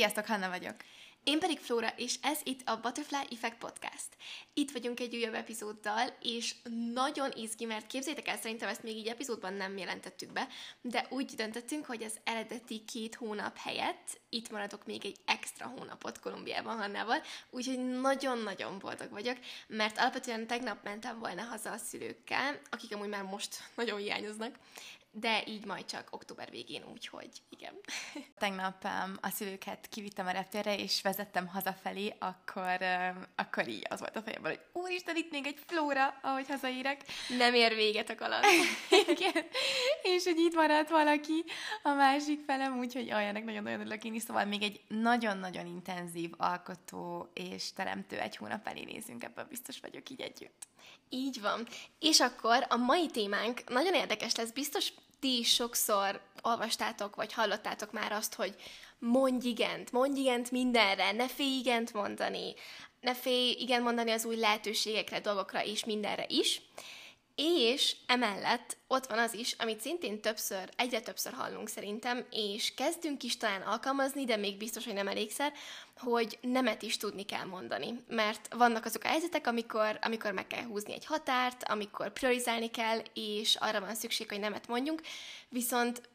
Sziasztok, Hanna vagyok. Én pedig Flóra, és ez itt a Butterfly Effect Podcast. Itt vagyunk egy újabb epizóddal, és nagyon izgi, mert képzétek el, szerintem ezt még így epizódban nem jelentettük be, de úgy döntöttünk, hogy az eredeti két hónap helyett itt maradok még egy extra hónapot Kolumbiában Hannával, úgyhogy nagyon-nagyon boldog vagyok, mert alapvetően tegnap mentem volna haza a szülőkkel, akik amúgy már most nagyon hiányoznak, de így majd csak október végén, úgyhogy igen. Tegnap um, a szülőket kivittem a reptérre, és vezettem hazafelé, akkor, um, akkor így az volt a fejemben, hogy úristen, itt még egy flóra, ahogy hazaérek. Nem ér véget a kaland. igen. És hogy itt maradt valaki a másik felem, úgyhogy olyanek nagyon-nagyon örülök én is, szóval még egy nagyon-nagyon intenzív alkotó és teremtő egy hónap elé nézünk, ebben biztos vagyok így együtt. Így van. És akkor a mai témánk nagyon érdekes lesz, biztos ti is sokszor olvastátok, vagy hallottátok már azt, hogy mondj igent, mondj igent mindenre, ne félj igent mondani, ne félj igen mondani az új lehetőségekre, dolgokra és mindenre is. És emellett ott van az is, amit szintén többször, egyre többször hallunk szerintem, és kezdünk is talán alkalmazni, de még biztos, hogy nem elégszer, hogy nemet is tudni kell mondani. Mert vannak azok a helyzetek, amikor, amikor meg kell húzni egy határt, amikor priorizálni kell, és arra van szükség, hogy nemet mondjunk, viszont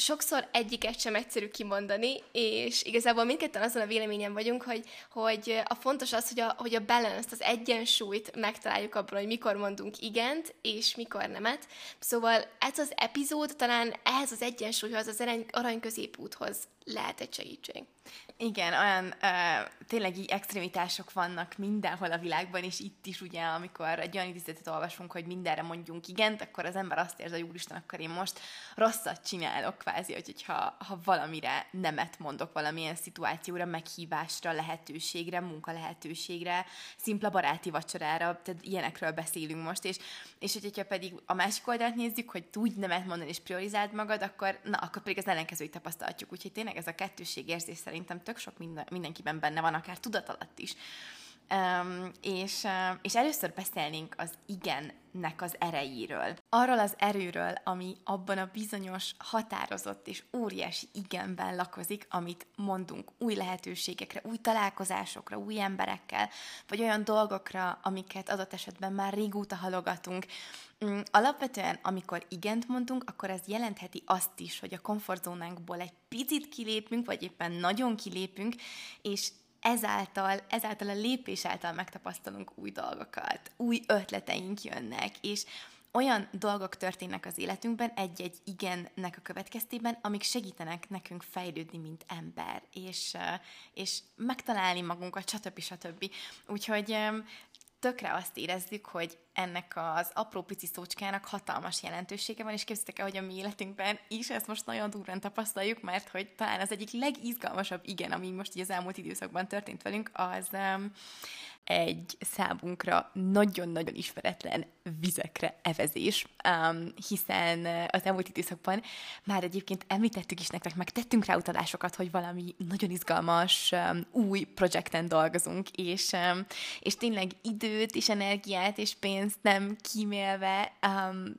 sokszor egyiket sem egyszerű kimondani, és igazából mindketten azon a véleményen vagyunk, hogy, hogy a fontos az, hogy a, hogy a balance az egyensúlyt megtaláljuk abban, hogy mikor mondunk igent, és mikor nemet. Szóval ez az epizód talán ehhez az egyensúlyhoz, az arany középúthoz lehet egy segítség. Igen, olyan uh, tényleg így extremitások vannak mindenhol a világban, és itt is ugye, amikor egy olyan idézetet olvasunk, hogy mindenre mondjunk igent, akkor az ember azt érzi, hogy úristen, akkor én most rosszat csinálok kvázi, hogy, hogyha ha valamire nemet mondok, valamilyen szituációra, meghívásra, lehetőségre, munka lehetőségre, szimpla baráti vacsorára, tehát ilyenekről beszélünk most, és, és hogyha pedig a másik oldalt nézzük, hogy tudj nemet mondani és priorizáld magad, akkor, na, akkor pedig az ellenkezőit tapasztalhatjuk. Úgyhogy tényleg ez a kettőségérzés szerintem tök sok minden, mindenkiben benne van, akár tudat alatt is. Um, és, uh, és először beszélnénk az igennek az erejéről. Arról az erőről, ami abban a bizonyos határozott és óriási igenben lakozik, amit mondunk új lehetőségekre, új találkozásokra, új emberekkel, vagy olyan dolgokra, amiket adott esetben már régóta halogatunk. Um, alapvetően, amikor igent mondunk, akkor ez jelentheti azt is, hogy a komfortzónánkból egy picit kilépünk, vagy éppen nagyon kilépünk, és ezáltal, ezáltal a lépés által megtapasztalunk új dolgokat, új ötleteink jönnek, és olyan dolgok történnek az életünkben egy-egy igennek a következtében, amik segítenek nekünk fejlődni, mint ember, és, és megtalálni magunkat, stb. stb. Úgyhogy tökre azt érezzük, hogy ennek az apró pici szócskának hatalmas jelentősége van, és képzeljétek el, hogy a mi életünkben is ezt most nagyon durván tapasztaljuk, mert hogy talán az egyik legizgalmasabb igen, ami most így az elmúlt időszakban történt velünk, az egy számunkra nagyon-nagyon ismeretlen vizekre evezés, um, hiszen az elmúlt időszakban már egyébként említettük is nektek, meg tettünk rá utalásokat, hogy valami nagyon izgalmas um, új projekten dolgozunk, és, um, és tényleg időt és energiát és pénzt nem kímélve um,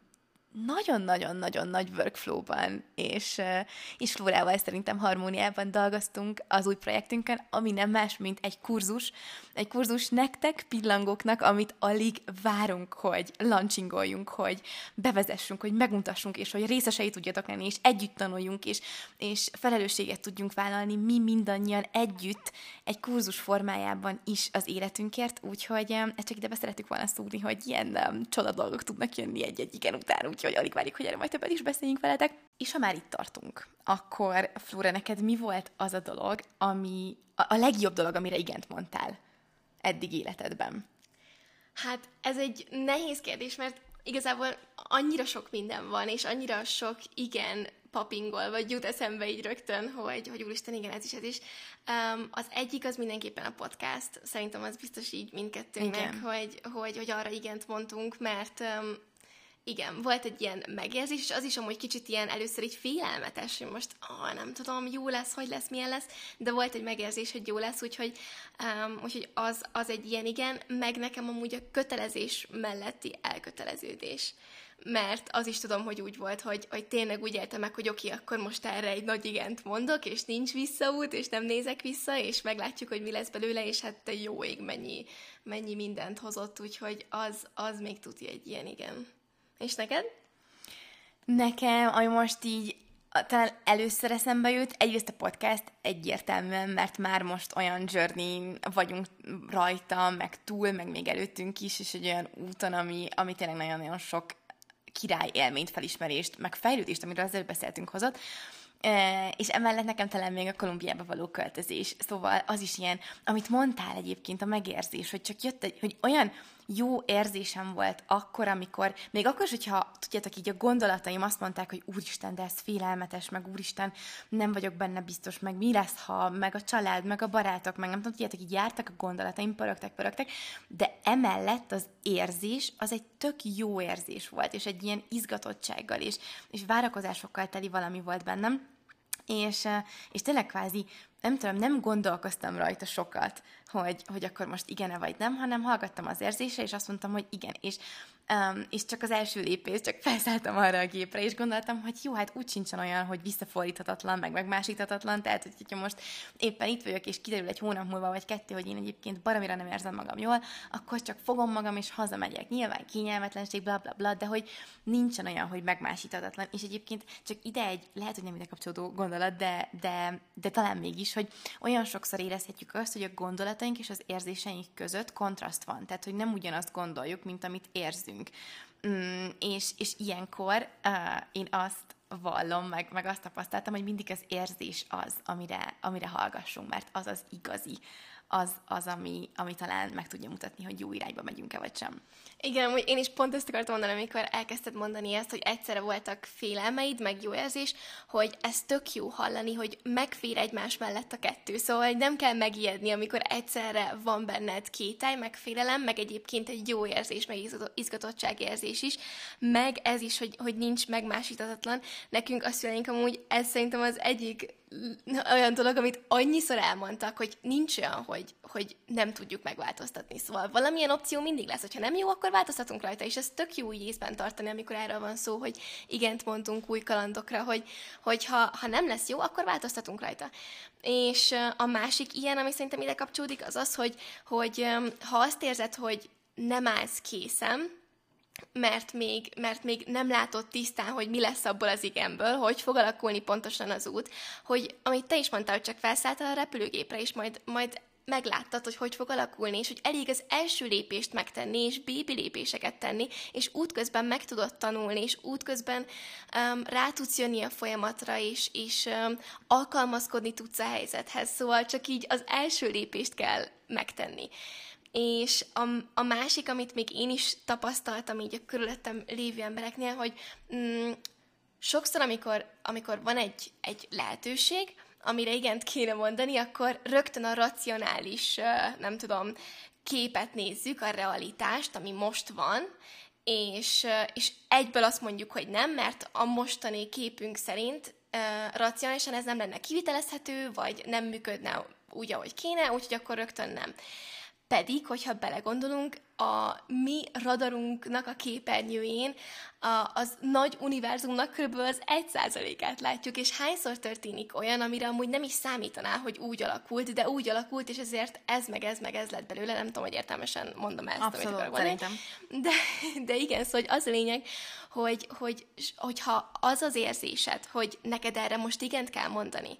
nagyon-nagyon-nagyon nagy workflow-ban és, és Flórával szerintem harmóniában dolgoztunk az új projektünkön, ami nem más, mint egy kurzus, egy kurzus nektek, pillangóknak, amit alig várunk, hogy launchingoljunk, hogy bevezessünk, hogy megmutassunk, és hogy részesei tudjatok lenni, és együtt tanuljunk, és, és felelősséget tudjunk vállalni mi mindannyian együtt egy kurzus formájában is az életünkért, úgyhogy ezt csak ide szeretük volna szúrni, hogy ilyen um, csoda dolgok tudnak jönni egy-egy igen után, úgyhogy alig várjuk, hogy erre majd többet is beszéljünk veletek. És ha már itt tartunk, akkor Flóra, neked mi volt az a dolog, ami a legjobb dolog, amire igent mondtál eddig életedben? Hát ez egy nehéz kérdés, mert igazából annyira sok minden van, és annyira sok igen papingol, vagy jut eszembe így rögtön, hogy, hogy úristen, igen, ez is, ez is. Um, az egyik az mindenképpen a podcast. Szerintem az biztos így mindkettőnknek, hogy, hogy, hogy arra igent mondtunk, mert um, igen, volt egy ilyen megérzés, és az is amúgy kicsit ilyen először így félelmetes, hogy most ah, nem tudom, jó lesz, hogy lesz, milyen lesz, de volt egy megérzés, hogy jó lesz, úgyhogy, um, úgyhogy az, az egy ilyen igen, meg nekem amúgy a kötelezés melletti elköteleződés mert az is tudom, hogy úgy volt, hogy, hogy tényleg úgy éltem meg, hogy oké, okay, akkor most erre egy nagy igent mondok, és nincs visszaút, és nem nézek vissza, és meglátjuk, hogy mi lesz belőle, és hát te jó ég mennyi, mennyi mindent hozott, úgyhogy az, az még tudja egy ilyen igen. És neked? Nekem, ami most így talán először eszembe jut, egyrészt a podcast egyértelműen, mert már most olyan journey vagyunk rajta, meg túl, meg még előttünk is, és egy olyan úton, ami, ami tényleg nagyon-nagyon sok király élményt, felismerést, meg fejlődést, amiről azért beszéltünk hozott, és emellett nekem talán még a Kolumbiába való költözés. Szóval az is ilyen, amit mondtál egyébként, a megérzés, hogy csak jött egy, hogy olyan jó érzésem volt akkor, amikor, még akkor is, hogyha tudjátok így a gondolataim azt mondták, hogy úristen, de ez félelmetes, meg úristen, nem vagyok benne biztos, meg mi lesz, ha, meg a család, meg a barátok, meg nem tudom, tudjátok, így jártak a gondolataim, pörögtek, pörögtek, de emellett az érzés, az egy tök jó érzés volt, és egy ilyen izgatottsággal és, és várakozásokkal teli valami volt bennem, és, és tényleg kvázi, nem tudom, nem gondolkoztam rajta sokat, hogy, hogy akkor most igen-e vagy nem, hanem hallgattam az érzése, és azt mondtam, hogy igen. És Um, és csak az első lépés, csak felszálltam arra a gépre, és gondoltam, hogy jó, hát úgy sincsen olyan, hogy visszafordíthatatlan, meg megmásíthatatlan, tehát hogy, hogyha most éppen itt vagyok, és kiderül egy hónap múlva, vagy kettő, hogy én egyébként baromira nem érzem magam jól, akkor csak fogom magam, és hazamegyek. Nyilván kényelmetlenség, bla bla bla, de hogy nincsen olyan, hogy megmásíthatatlan. És egyébként csak ide egy, lehet, hogy nem ide kapcsolódó gondolat, de, de, de talán mégis, hogy olyan sokszor érezhetjük azt, hogy a gondolataink és az érzéseink között kontraszt van. Tehát, hogy nem ugyanazt gondoljuk, mint amit érzünk nekünk. Mm, és, és ilyenkor uh, én azt vallom, meg, meg azt tapasztaltam, hogy mindig az érzés az, amire, amire hallgassunk, mert az az igazi, az, az ami, ami talán meg tudja mutatni, hogy jó irányba megyünk-e, vagy sem. Igen, hogy én is pont ezt akartam mondani, amikor elkezdted mondani ezt, hogy egyszerre voltak félelmeid, meg jó érzés, hogy ez tök jó hallani, hogy megfér egymás mellett a kettő. Szóval hogy nem kell megijedni, amikor egyszerre van benned kétály, meg félelem, meg egyébként egy jó érzés, meg érzés is, meg ez is, hogy, hogy nincs megmásítatatlan. Nekünk azt szüleink amúgy, ez szerintem az egyik olyan dolog, amit annyiszor elmondtak, hogy nincs olyan, hogy, hogy nem tudjuk megváltoztatni. Szóval valamilyen opció mindig lesz, hogyha nem jó, akkor változtatunk rajta, és ez tök jó úgy észben tartani, amikor erről van szó, hogy igent mondtunk új kalandokra, hogy, hogy ha, ha nem lesz jó, akkor változtatunk rajta. És a másik ilyen, ami szerintem ide kapcsolódik, az az, hogy, hogy ha azt érzed, hogy nem állsz készen, mert még, mert még nem látott tisztán, hogy mi lesz abból az igenből, hogy fog alakulni pontosan az út, hogy amit te is mondtál, hogy csak felszálltál a repülőgépre, és majd, majd megláttad, hogy hogy fog alakulni, és hogy elég az első lépést megtenni, és bébi lépéseket tenni, és útközben meg tudod tanulni, és útközben um, rá tudsz jönni a folyamatra, és, és um, alkalmazkodni tudsz a helyzethez. Szóval csak így az első lépést kell megtenni. És a, a másik, amit még én is tapasztaltam így a körülöttem lévő embereknél, hogy mm, sokszor, amikor, amikor van egy, egy lehetőség, amire igent kéne mondani, akkor rögtön a racionális, nem tudom, képet nézzük, a realitást, ami most van, és, és egyből azt mondjuk, hogy nem, mert a mostani képünk szerint racionálisan ez nem lenne kivitelezhető, vagy nem működne úgy, ahogy kéne, úgyhogy akkor rögtön nem. Pedig, hogyha belegondolunk, a mi radarunknak a képernyőjén a, az nagy univerzumnak kb. az egy százalékát látjuk, és hányszor történik olyan, amire amúgy nem is számítaná, hogy úgy alakult, de úgy alakult, és ezért ez meg ez meg ez lett belőle, nem tudom, hogy értelmesen mondom ezt, Abszolút, amit szerintem. De, de igen, szóval az a lényeg, hogy, hogy, hogyha az az érzésed, hogy neked erre most igent kell mondani,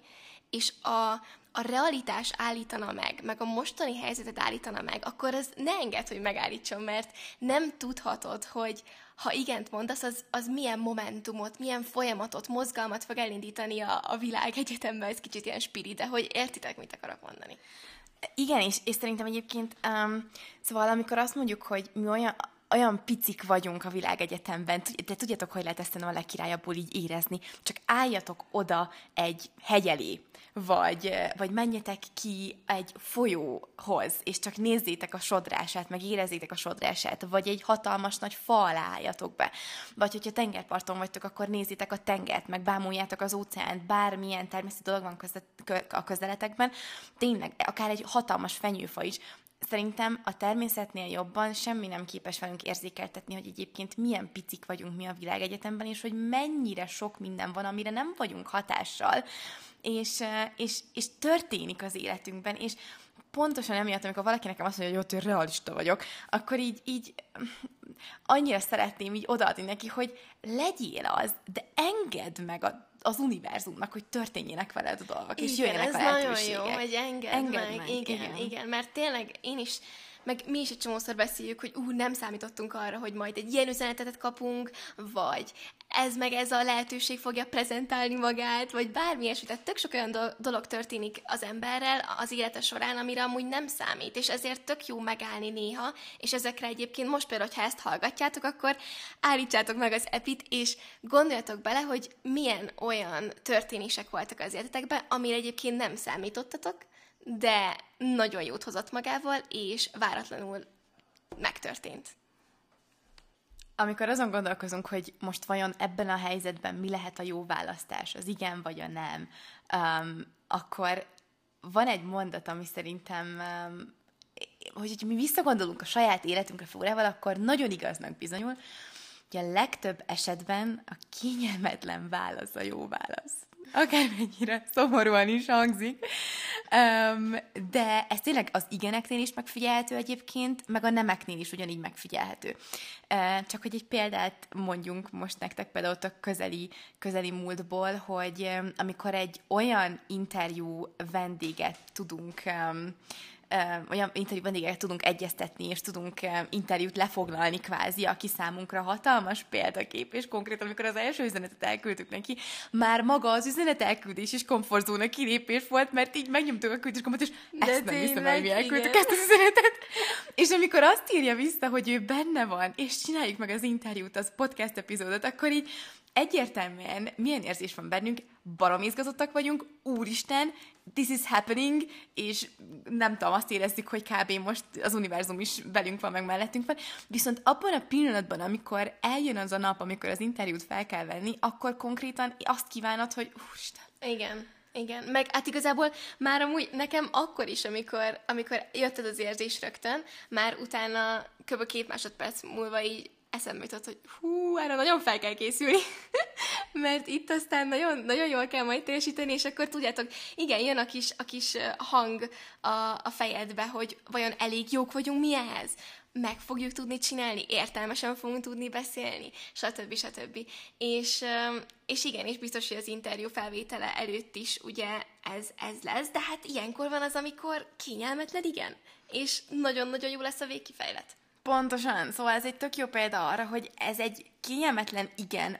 és a, a realitás állítana meg, meg a mostani helyzetet állítana meg, akkor az ne enged, hogy megállítson, mert nem tudhatod, hogy ha igent mondasz, az, az milyen momentumot, milyen folyamatot, mozgalmat fog elindítani a, a világ egyetemben, ez kicsit ilyen spirit, de hogy értitek, mit akarok mondani. Igen, és, és szerintem egyébként, um, szóval amikor azt mondjuk, hogy mi olyan, olyan picik vagyunk a világegyetemben, de tudjátok, hogy lehet ezt a legkirályabbul így érezni, csak álljatok oda egy hegy elé, vagy, vagy menjetek ki egy folyóhoz, és csak nézzétek a sodrását, meg érezzétek a sodrását, vagy egy hatalmas nagy fa alá álljatok be. Vagy hogyha tengerparton vagytok, akkor nézzétek a tengert, meg bámuljátok az óceánt, bármilyen természeti dolog van a közeletekben, tényleg, akár egy hatalmas fenyőfa is, szerintem a természetnél jobban semmi nem képes velünk érzékeltetni, hogy egyébként milyen picik vagyunk mi a világegyetemben, és hogy mennyire sok minden van, amire nem vagyunk hatással, és, és, és történik az életünkben, és pontosan emiatt, amikor valaki nekem azt mondja, hogy jó, hogy realista vagyok, akkor így, így annyira szeretném így odaadni neki, hogy legyél az, de engedd meg a, az univerzumnak, hogy történjenek veled a dolgok, és igen, jöjjenek ez nagyon jó, hogy engedd, engedd meg. meg. Igen, igen, igen, mert tényleg én is meg mi is egy csomószor beszéljük, hogy ú, nem számítottunk arra, hogy majd egy ilyen üzenetet kapunk, vagy ez meg ez a lehetőség fogja prezentálni magát, vagy bármi ilyesmi. Tehát tök sok olyan do- dolog történik az emberrel az élete során, amire amúgy nem számít, és ezért tök jó megállni néha, és ezekre egyébként most például, ha ezt hallgatjátok, akkor állítsátok meg az epit, és gondoljatok bele, hogy milyen olyan történések voltak az életetekben, amire egyébként nem számítottatok, de nagyon jót hozott magával, és váratlanul megtörtént. Amikor azon gondolkozunk, hogy most vajon ebben a helyzetben mi lehet a jó választás, az igen vagy a nem, um, akkor van egy mondat, ami szerintem, um, hogy mi visszagondolunk a saját életünkre fórával, akkor nagyon igaznak bizonyul, hogy a legtöbb esetben a kényelmetlen válasz a jó válasz akármennyire szomorúan is hangzik. Um, de ez tényleg az igeneknél is megfigyelhető egyébként, meg a nemeknél is ugyanígy megfigyelhető. Uh, csak hogy egy példát mondjunk most nektek például a közeli, közeli múltból, hogy um, amikor egy olyan interjú vendéget tudunk um, olyan interjú vendégeket tudunk egyeztetni, és tudunk interjút lefoglalni kvázi, aki számunkra hatalmas példakép, és konkrétan, amikor az első üzenetet elküldtük neki, már maga az üzenet elküldés is komfortzóna kilépés volt, mert így megnyomtuk a küldésgombot, és De ezt nem hiszem, hogy mi elküldtük ezt az üzenetet. És amikor azt írja vissza, hogy ő benne van, és csináljuk meg az interjút, az podcast epizódot, akkor így egyértelműen milyen érzés van bennünk, barom izgatottak vagyunk, úristen, this is happening, és nem tudom, azt érezzük, hogy kb. most az univerzum is velünk van, meg mellettünk van, viszont abban a pillanatban, amikor eljön az a nap, amikor az interjút fel kell venni, akkor konkrétan azt kívánod, hogy úristen. Igen. Igen, meg hát igazából már amúgy nekem akkor is, amikor, amikor jött ez az érzés rögtön, már utána kb. két másodperc múlva így eszembe jutott, hogy hú, erre nagyon fel kell készülni, mert itt aztán nagyon, nagyon jól kell majd teljesíteni, és akkor tudjátok, igen, jön a kis, a kis hang a, a fejedbe, hogy vajon elég jók vagyunk mi ehhez? Meg fogjuk tudni csinálni, értelmesen fogunk tudni beszélni, stb. stb. És, és igen, és biztos, hogy az interjú felvétele előtt is ugye ez, ez lesz, de hát ilyenkor van az, amikor kényelmetlen, igen, és nagyon-nagyon jó lesz a végkifejlet. Pontosan, szóval ez egy tök jó példa arra, hogy ez egy kényelmetlen igen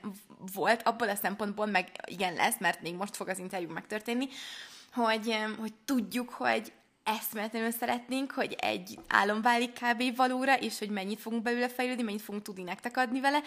volt, abból a szempontból meg igen lesz, mert még most fog az interjú megtörténni, hogy, hogy tudjuk, hogy eszméletlenül szeretnénk, hogy egy álom válik kb. valóra, és hogy mennyit fogunk belőle fejlődni, mennyit fogunk tudni nektek adni vele,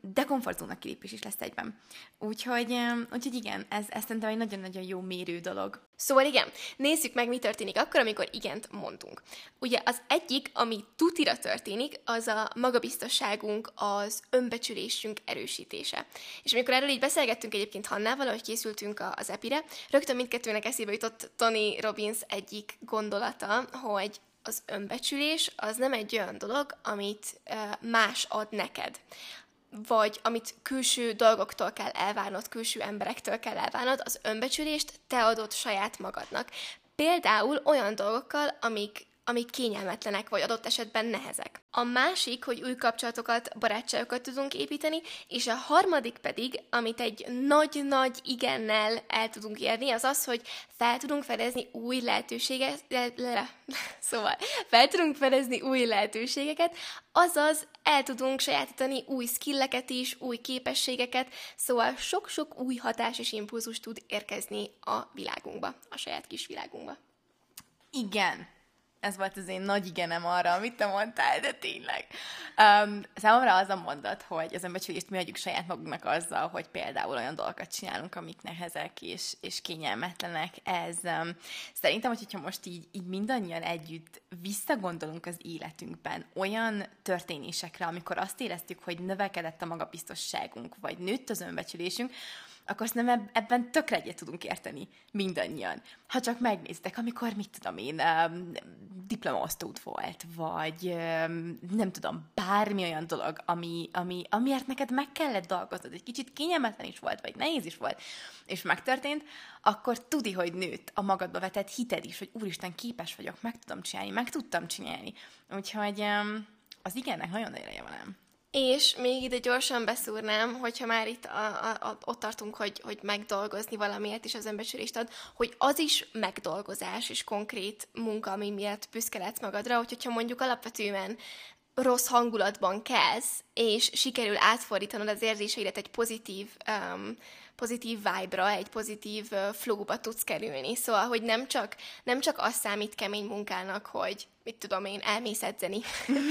de komfortzóna kilépés is lesz egyben. Úgyhogy, úgyhogy igen, ez, ez szerintem egy nagyon-nagyon jó mérő dolog. Szóval igen, nézzük meg, mi történik akkor, amikor igent mondunk. Ugye az egyik, ami tutira történik, az a magabiztosságunk, az önbecsülésünk erősítése. És amikor erről így beszélgettünk egyébként Hannával, ahogy készültünk az epire, rögtön mindkettőnek eszébe jutott Tony Robbins egyik gondolata, hogy az önbecsülés az nem egy olyan dolog, amit más ad neked vagy amit külső dolgoktól kell elvárnod, külső emberektől kell elvárnod, az önbecsülést te adod saját magadnak. Például olyan dolgokkal, amik amik kényelmetlenek, vagy adott esetben nehezek. A másik, hogy új kapcsolatokat, barátságokat tudunk építeni, és a harmadik pedig, amit egy nagy-nagy igennel el tudunk érni, az az, hogy fel tudunk fedezni új lehetőséget, le, le, szóval fel tudunk fedezni új lehetőségeket, azaz el tudunk sajátítani új skilleket is, új képességeket, szóval sok-sok új hatás és impulzus tud érkezni a világunkba, a saját kis világunkba. Igen, ez volt az én nagy igenem arra, amit te mondtál, de tényleg. Um, számomra az a mondat, hogy az önbecsülést mi adjuk saját magunknak azzal, hogy például olyan dolgokat csinálunk, amik nehezek és, és kényelmetlenek. Ez um, szerintem, hogyha most így, így mindannyian együtt visszagondolunk az életünkben olyan történésekre, amikor azt éreztük, hogy növekedett a magabiztosságunk, vagy nőtt az önbecsülésünk, akkor szerintem ebben tökre egyet tudunk érteni mindannyian. Ha csak megnéztek, amikor, mit tudom én, um, diplomaosztód volt, vagy nem tudom, bármi olyan dolog, ami, ami, amiért neked meg kellett dolgoznod, egy kicsit kényelmetlen is volt, vagy nehéz is volt, és megtörtént, akkor tudni, hogy nőtt a magadba vetett hited is, hogy úristen, képes vagyok, meg tudom csinálni, meg tudtam csinálni. Úgyhogy um, az igennek nagyon nagy van. És még ide gyorsan beszúrnám, hogyha már itt a, a, a, ott tartunk, hogy, hogy megdolgozni valamiért is az önbecsülést ad, hogy az is megdolgozás és konkrét munka, ami miatt büszke lehetsz magadra, hogy, hogyha mondjuk alapvetően rossz hangulatban kezd, és sikerül átfordítanod az érzéseidet egy pozitív um, pozitív vibe-ra, egy pozitív flowba tudsz kerülni. Szóval, hogy nem csak, nem csak az számít kemény munkának, hogy mit tudom én, elmész edzeni,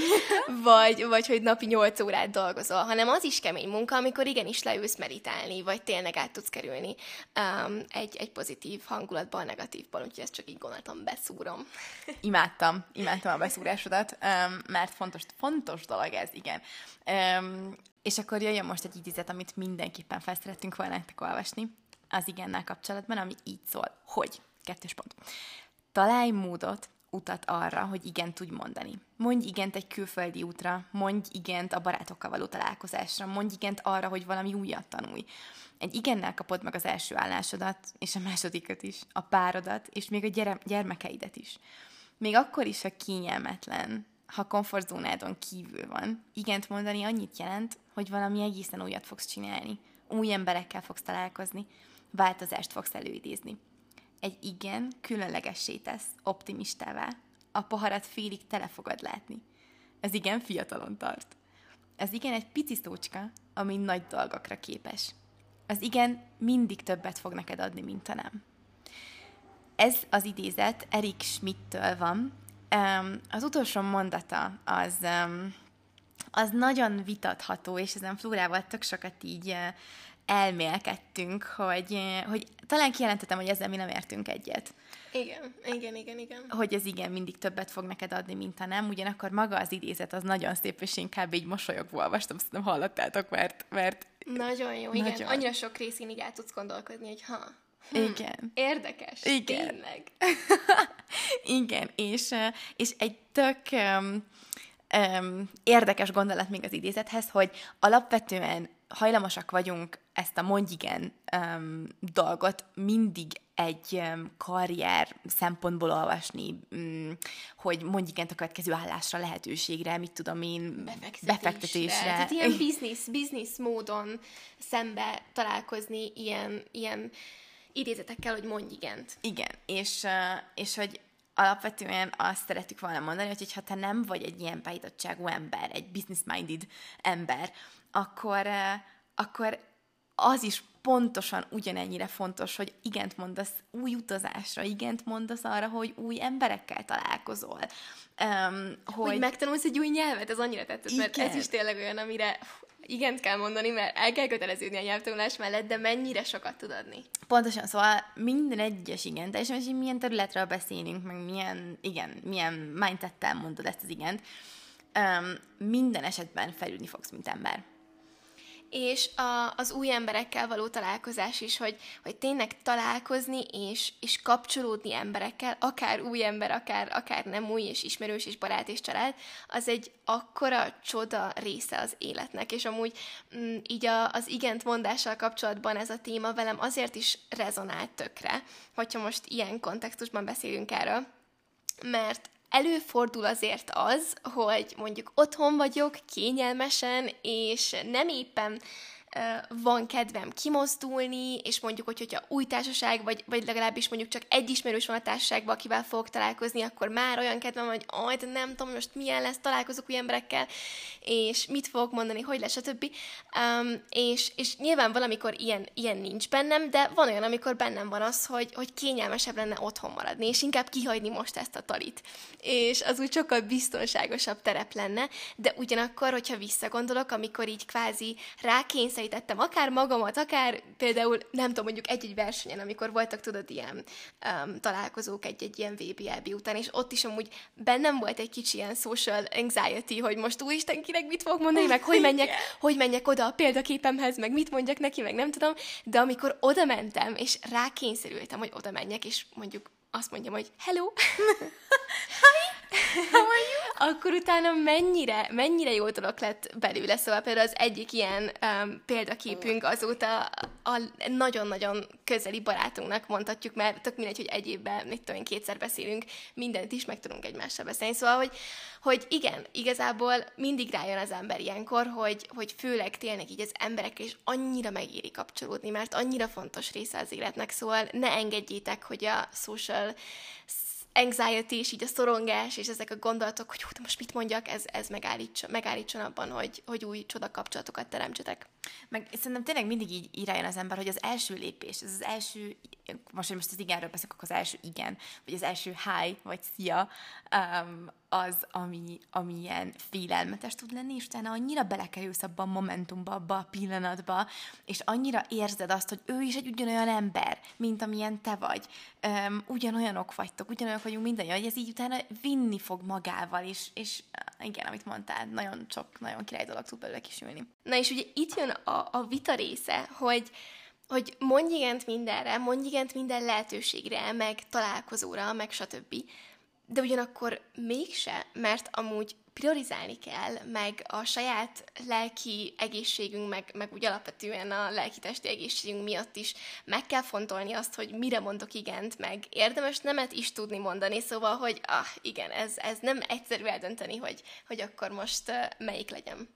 vagy, vagy hogy napi 8 órát dolgozol, hanem az is kemény munka, amikor igenis leülsz meditálni, vagy tényleg át tudsz kerülni um, egy, egy pozitív hangulatban, negatívban, úgyhogy ezt csak így gondoltam, beszúrom. imádtam, imádtam a beszúrásodat, um, mert fontos, fontos dolog ez, igen. Um, és akkor jöjjön most egy idézet, amit mindenképpen fel volna nektek olvasni az igennel kapcsolatban, ami így szól, hogy, kettős pont, találj módot, utat arra, hogy igen tudj mondani. Mondj igent egy külföldi útra, mondj igent a barátokkal való találkozásra, mondj igent arra, hogy valami újat tanulj. Egy igennel kapod meg az első állásodat, és a másodikat is, a párodat, és még a gyere- gyermekeidet is. Még akkor is, ha kényelmetlen, ha komfortzónádon kívül van, igent mondani annyit jelent, hogy valami egészen újat fogsz csinálni. Új emberekkel fogsz találkozni, változást fogsz előidézni. Egy igen különlegessé tesz, optimistává. A poharat félig tele fogod látni. Ez igen fiatalon tart. Ez igen egy pici szócska, ami nagy dolgokra képes. Az igen mindig többet fog neked adni, mint a nem. Ez az idézet Erik Schmidt-től van, Um, az utolsó mondata az, um, az nagyon vitatható, és ezen Flórával tök sokat így uh, elmélkedtünk, hogy, uh, hogy talán kijelentetem, hogy ezzel mi nem értünk egyet. Igen, igen, igen, igen. Hogy ez igen mindig többet fog neked adni, mint a nem. Ugyanakkor maga az idézet az nagyon szép, és inkább így mosolyogva olvastam, szerintem hallottátok, mert, mert nagyon jó, nagyon. igen. Annyira sok részén így el tudsz gondolkodni, hogy ha, Hm, Igen. Érdekes. Igen. Tényleg. Igen, és, és egy tök um, um, érdekes gondolat még az idézethez, hogy alapvetően hajlamosak vagyunk ezt a mondj igen um, dolgot mindig egy um, karrier szempontból olvasni, um, hogy mondj igen a következő állásra, lehetőségre, mit tudom én, befektetésre. befektetésre. Tehát ilyen business, business módon szembe találkozni ilyen, ilyen idézetekkel, hogy mondj igent. Igen, és, és hogy alapvetően azt szeretük volna mondani, hogy ha te nem vagy egy ilyen beállítottságú ember, egy business-minded ember, akkor, akkor az is pontosan ugyanennyire fontos, hogy igent mondasz új utazásra, igent mondasz arra, hogy új emberekkel találkozol. Um, hogy... hogy megtanulsz egy új nyelvet, ez annyira tetszett, mert ez is tényleg olyan, amire igent kell mondani, mert el kell köteleződni a nyelvtanulás mellett, de mennyire sokat tud adni. Pontosan, szóval minden egyes igen, teljesen hogy milyen területről beszélünk, meg milyen, igen, milyen mindsettel mondod ezt az igent, um, minden esetben fejlődni fogsz, mint ember és a, az új emberekkel való találkozás is, hogy, hogy tényleg találkozni és, és kapcsolódni emberekkel, akár új ember, akár, akár nem új, és ismerős, és barát, és család, az egy akkora csoda része az életnek, és amúgy m, mm, így a, az igent mondással kapcsolatban ez a téma velem azért is rezonált tökre, hogyha most ilyen kontextusban beszélünk erről, mert Előfordul azért az, hogy mondjuk otthon vagyok, kényelmesen, és nem éppen van kedvem kimozdulni, és mondjuk, hogy, hogyha új társaság, vagy, vagy legalábbis mondjuk csak egy ismerős van a társaságban, akivel fogok találkozni, akkor már olyan kedvem, hogy aj, de nem tudom most milyen lesz, találkozok új emberekkel, és mit fogok mondani, hogy lesz, stb. Um, és, és nyilván valamikor ilyen, ilyen nincs bennem, de van olyan, amikor bennem van az, hogy, hogy kényelmesebb lenne otthon maradni, és inkább kihagyni most ezt a talit. És az úgy sokkal biztonságosabb terep lenne, de ugyanakkor, hogyha visszagondolok, amikor így kvázi rákényszer rákényszerítettem akár magamat, akár például, nem tudom, mondjuk egy-egy versenyen, amikor voltak, tudod, ilyen um, találkozók egy-egy ilyen VBLB után, és ott is amúgy bennem volt egy kicsi ilyen social anxiety, hogy most úristen, kinek mit fogok mondani, meg hogy menjek, hogy menjek oda a példaképemhez, meg mit mondjak neki, meg nem tudom, de amikor oda mentem, és rákényszerültem, hogy oda menjek, és mondjuk azt mondjam, hogy hello, akkor utána mennyire, mennyire jó dolog lett belőle. Szóval például az egyik ilyen um, példaképünk azóta a nagyon-nagyon közeli barátunknak mondhatjuk, mert tök mindegy, hogy egy évben, mit tudom én, kétszer beszélünk, mindent is meg tudunk egymással beszélni. Szóval, hogy, hogy igen, igazából mindig rájön az ember ilyenkor, hogy, hogy főleg tényleg így az emberekkel is annyira megéri kapcsolódni, mert annyira fontos része az életnek, szóval ne engedjétek, hogy a social anxiety és így a szorongás, és ezek a gondolatok, hogy hú, de most mit mondjak, ez, ez megállítson, megállítson abban, hogy, hogy új csoda kapcsolatokat teremtsetek. Meg szerintem tényleg mindig így irányul az ember, hogy az első lépés, ez az első, most, hogy most az igenről beszélek, akkor az első igen, vagy az első hi, vagy szia, um, az, ami, ami ilyen félelmetes tud lenni, és utána annyira belekerülsz abba a momentumba, abba a pillanatba, és annyira érzed azt, hogy ő is egy ugyanolyan ember, mint amilyen te vagy. Um, ugyanolyanok vagytok, ugyanolyanok vagyunk mindannyian, hogy ez így utána vinni fog magával, és, és igen, amit mondtál, nagyon sok, nagyon király dolog tud belőle kisülni. Na és ugye itt jön a, a vita része, hogy hogy mondj igent mindenre, mondj igent minden lehetőségre, meg találkozóra, meg stb de ugyanakkor mégse, mert amúgy priorizálni kell, meg a saját lelki egészségünk, meg, meg úgy alapvetően a lelki-testi egészségünk miatt is meg kell fontolni azt, hogy mire mondok igent, meg érdemes nemet is tudni mondani, szóval, hogy ah, igen, ez, ez nem egyszerű eldönteni, hogy, hogy akkor most uh, melyik legyen.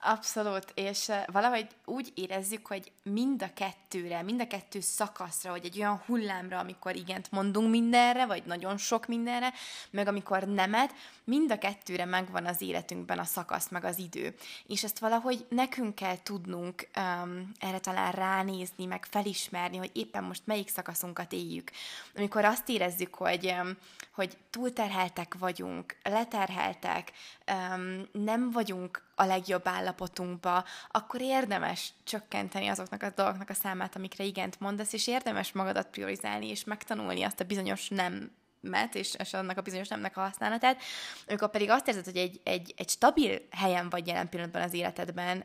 Abszolút, és valahogy úgy érezzük, hogy mind a kettőre, mind a kettő szakaszra, hogy egy olyan hullámra, amikor igent mondunk mindenre, vagy nagyon sok mindenre, meg amikor nemet, mind a kettőre megvan az életünkben a szakasz, meg az idő. És ezt valahogy nekünk kell tudnunk um, erre talán ránézni, meg felismerni, hogy éppen most melyik szakaszunkat éljük. Amikor azt érezzük, hogy, um, hogy túlterheltek vagyunk, leterheltek, um, nem vagyunk a legjobb állapotunkba, akkor érdemes csökkenteni azoknak a dolgoknak a számát, amikre igent mondasz, és érdemes magadat priorizálni, és megtanulni azt a bizonyos nem met, és, és annak a bizonyos nemnek a használatát, amikor pedig azt érzed, hogy egy, egy, egy stabil helyen vagy jelen pillanatban az életedben,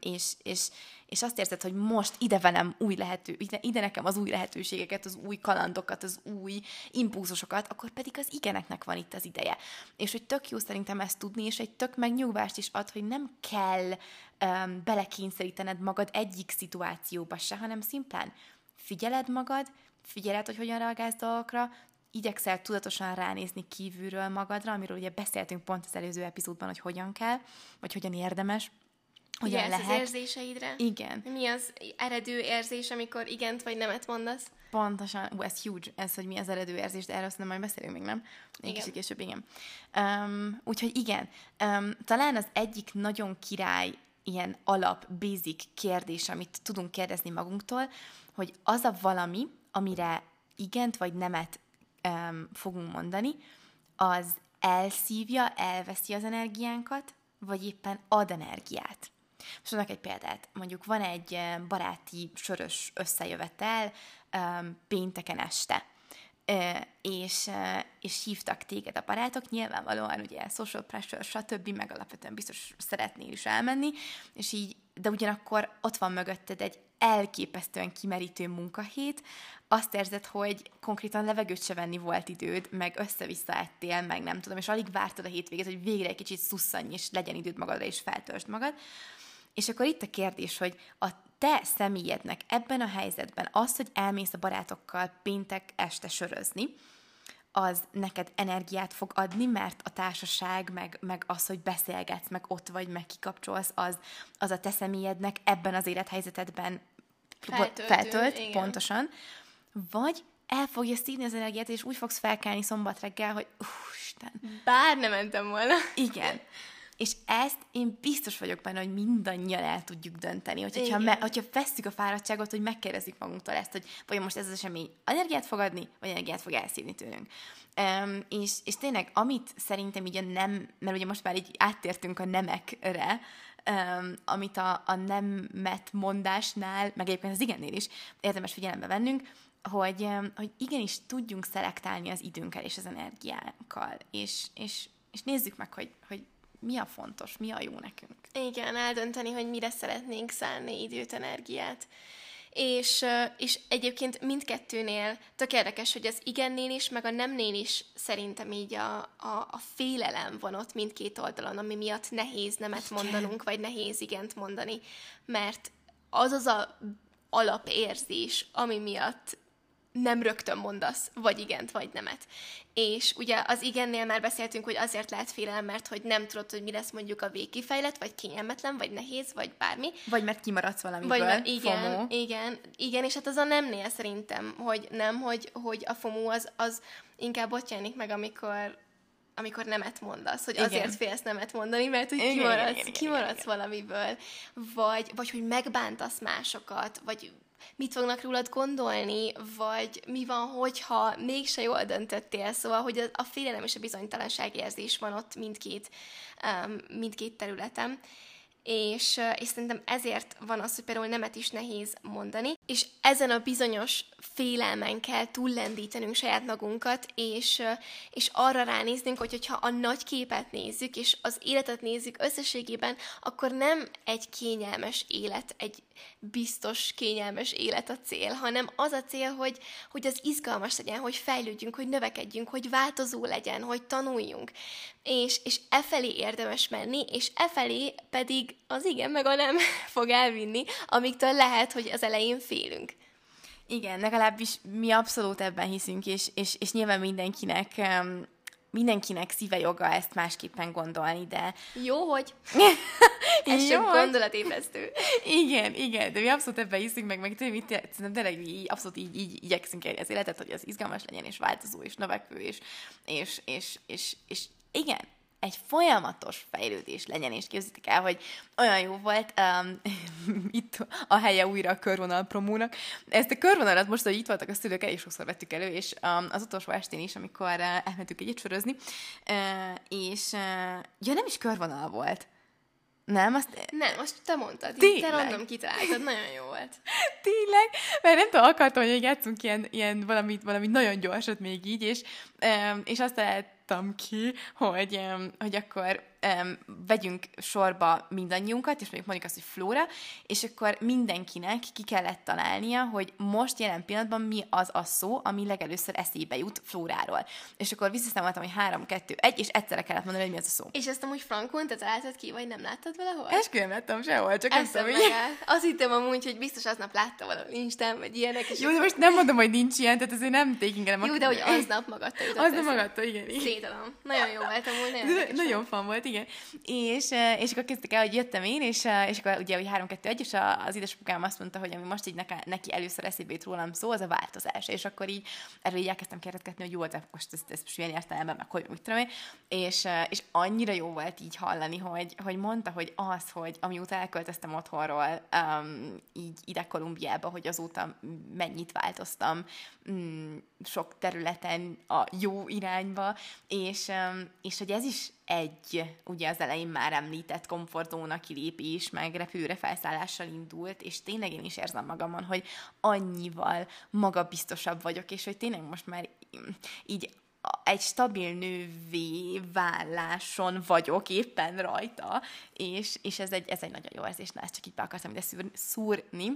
és, és, és azt érzed, hogy most ide velem új lehető, ide, ide nekem az új lehetőségeket, az új kalandokat, az új impulzusokat, akkor pedig az igeneknek van itt az ideje. És hogy tök jó szerintem ezt tudni, és egy tök megnyugvást is ad, hogy nem kell um, belekényszerítened magad egyik szituációba se, hanem szimplán figyeled magad, figyeled, hogy hogyan reagálsz dolgokra, igyekszel tudatosan ránézni kívülről magadra, amiről ugye beszéltünk pont az előző epizódban, hogy hogyan kell, vagy hogyan érdemes, hogyan Ugye lehet. az érzéseidre? Igen. Mi az eredő érzés, amikor igent vagy nemet mondasz? Pontosan, ú, ez huge, ez, hogy mi az eredő érzés, de erről nem majd beszélünk még, nem? Még igen. később, igen. Um, úgyhogy igen, um, talán az egyik nagyon király ilyen alap, basic kérdés, amit tudunk kérdezni magunktól, hogy az a valami, amire igent vagy nemet um, fogunk mondani, az elszívja, elveszi az energiánkat, vagy éppen ad energiát. Most mondok egy példát. Mondjuk van egy baráti sörös összejövetel um, pénteken este, és, és hívtak téged a barátok, nyilvánvalóan ugye social pressure, stb., meg alapvetően biztos szeretnél is elmenni, és így, de ugyanakkor ott van mögötted egy elképesztően kimerítő munkahét, azt érzed, hogy konkrétan levegőt se venni volt időd, meg össze-vissza ettél, meg nem tudom, és alig vártad a hétvégét, hogy végre egy kicsit szusszanj, és legyen időd magadra, és feltöltsd magad. És akkor itt a kérdés, hogy a te személyednek ebben a helyzetben az, hogy elmész a barátokkal péntek este sörözni, az neked energiát fog adni, mert a társaság, meg, meg az, hogy beszélgetsz, meg ott vagy, meg kikapcsolsz, az, az a te személyednek ebben az élethelyzetedben Feltöltő, feltölt, igen. pontosan, vagy el fogja szívni az energiát, és úgy fogsz felkelni szombat reggel, hogy Isten. Bár nem mentem volna. Igen. És ezt én biztos vagyok benne, hogy mindannyian el tudjuk dönteni. Hogy, hogyha, me, hogyha vesszük a fáradtságot, hogy megkérdezzük magunktól ezt, hogy vagy most ez az esemény energiát fog adni, vagy energiát fog elszívni tőlünk. Um, és, és tényleg, amit szerintem így a nem, mert ugye most már így áttértünk a nemekre, um, amit a, a nemet mondásnál, meg egyébként az igennél is érdemes figyelembe vennünk, hogy, um, hogy igenis tudjunk szelektálni az időnkkel és az energiánkkal, és, és, és nézzük meg, hogy, hogy mi a fontos, mi a jó nekünk. Igen, eldönteni, hogy mire szeretnénk szállni időt, energiát. És, és egyébként mindkettőnél tök érdekes, hogy az igennél is, meg a nemnél is szerintem így a, a, a félelem van ott mindkét oldalon, ami miatt nehéz nemet Igen. mondanunk, vagy nehéz igent mondani, mert az az a alapérzés, ami miatt nem rögtön mondasz, vagy igent, vagy nemet. És ugye az igennél már beszéltünk, hogy azért lehet félelem, mert hogy nem tudod, hogy mi lesz mondjuk a végkifejlet, vagy kényelmetlen, vagy nehéz, vagy bármi. Vagy mert kimaradsz valamiből. Vagy mert igen, FOMO. igen, igen, és hát az a nemnél szerintem, hogy nem, hogy, hogy a FOMO az, az inkább ott jelenik meg, amikor amikor nemet mondasz, hogy igen. azért félsz nemet mondani, mert hogy igen, kimaradsz, igen, igen, kimaradsz igen, valamiből, vagy, vagy hogy megbántasz másokat, vagy mit fognak rólad gondolni, vagy mi van, hogyha mégse jól döntöttél, szóval, hogy a félelem és a bizonytalanság érzés van ott mindkét, um, mindkét területen. És, és szerintem ezért van az, hogy például nemet is nehéz mondani, és ezen a bizonyos félelmen kell túllendítenünk saját magunkat, és, és arra ránéznünk, hogy hogyha a nagy képet nézzük, és az életet nézzük összességében, akkor nem egy kényelmes élet, egy biztos, kényelmes élet a cél, hanem az a cél, hogy, hogy az izgalmas legyen, hogy fejlődjünk, hogy növekedjünk, hogy változó legyen, hogy tanuljunk. És, és e felé érdemes menni, és e felé pedig az igen meg a nem fog elvinni, amiktől lehet, hogy az elején félünk. Igen, legalábbis mi abszolút ebben hiszünk, és, és, és nyilván mindenkinek um, mindenkinek szíve joga ezt másképpen gondolni, de... Jó, hogy ez csak gondolatébresztő. igen, igen, de mi abszolút ebben hiszünk, meg, meg tényleg, tényleg így, abszolút így, így igyekszünk elni az életet, hogy az izgalmas legyen, és változó, és növekvő, és, és, és, és, és igen, egy folyamatos fejlődés legyen, és képzeljétek el, hogy olyan jó volt um, itt a helye újra a körvonal promónak. Ezt a körvonalat most, hogy itt voltak a szülők, el is sokszor vettük elő, és um, az utolsó estén is, amikor uh, elmentünk egyet sörözni, uh, és uh, ja, nem is körvonal volt. Nem, azt... Nem, azt te mondtad. Tényleg? Te random kitaláltad, nagyon jó volt. Tényleg? Mert nem tudom, akartam, hogy játszunk ilyen, ilyen valamit, valamit nagyon gyorsat még így, és, és azt találtam ki, hogy, hogy akkor um, vegyünk sorba mindannyiunkat, és mondjuk mondjuk azt, hogy Flóra, és akkor mindenkinek ki kellett találnia, hogy most jelen pillanatban mi az a szó, ami legelőször eszébe jut Flóráról. És akkor visszaszámoltam, hogy három, kettő, egy, és egyszerre kellett mondani, hogy mi az a szó. És ezt amúgy frankon, te találtad ki, vagy nem láttad valahol? Esküvőn láttam sehol, csak ezt nem Azt hittem amúgy, hogy biztos aznap látta valami Instán, vagy ilyenek. És Jó, de most nem mondom, hogy nincs ilyen, tehát azért nem taking Jó, de hogy aznap magadta Aznap magadta, igen. igen. Szétadom. Nagyon jó volt amúgy, nagyon, nagyon fan volt, igen. És, eh, és akkor kezdtek el, hogy jöttem én, és, és akkor ugye, hogy 3-2-1, és az édesapukám azt mondta, hogy ami most így neki először eszébe jut rólam szó, az a változás. És akkor így erről így elkezdtem kérdezgetni, hogy jó, de most ezt, ezt most milyen értelemben, meg hogy mit tudom én. És, és annyira jó volt így hallani, hogy, hogy mondta, hogy az, hogy amióta elköltöztem otthonról, um, így ide Kolumbiába, hogy azóta mennyit változtam, mm, sok területen a jó irányba, és, és hogy ez is egy, ugye az elején már említett komfortzóna kilépés, meg repülőre felszállással indult, és tényleg én is érzem magamon, hogy annyival magabiztosabb vagyok, és hogy tényleg most már így egy stabil nővé válláson vagyok éppen rajta, és, és ez, egy, ez egy nagyon jó érzés, na ezt csak így be akartam ide szúr, szúrni.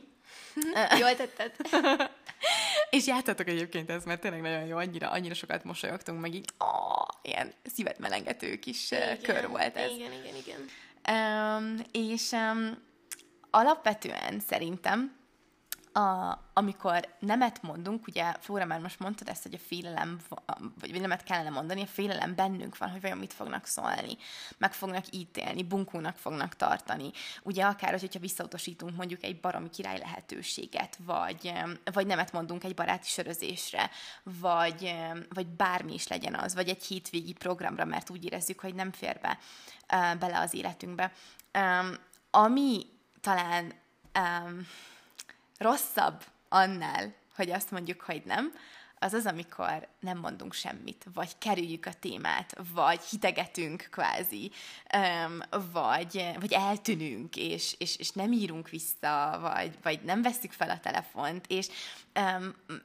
Jól tetted. és játszatok egyébként ez, mert tényleg nagyon jó, annyira, annyira sokat mosolyogtunk, meg így oh, ilyen szívet melengető kis igen, kör volt ez. Igen, igen, igen. Um, és um, alapvetően szerintem a, amikor nemet mondunk, ugye Flóra már most mondtad ezt, hogy a félelem, vagy nemet kellene mondani, a félelem bennünk van, hogy vajon mit fognak szólni, meg fognak ítélni, bunkónak fognak tartani. Ugye akár, hogyha visszautasítunk mondjuk egy baromi király lehetőséget, vagy, vagy nemet mondunk egy baráti sörözésre, vagy, vagy bármi is legyen az, vagy egy hétvégi programra, mert úgy érezzük, hogy nem fér be bele az életünkbe. Ami talán um, rosszabb annál, hogy azt mondjuk, hogy nem, az az, amikor nem mondunk semmit, vagy kerüljük a témát, vagy hitegetünk kvázi, vagy, vagy eltűnünk, és, és, és nem írunk vissza, vagy, vagy nem veszük fel a telefont, és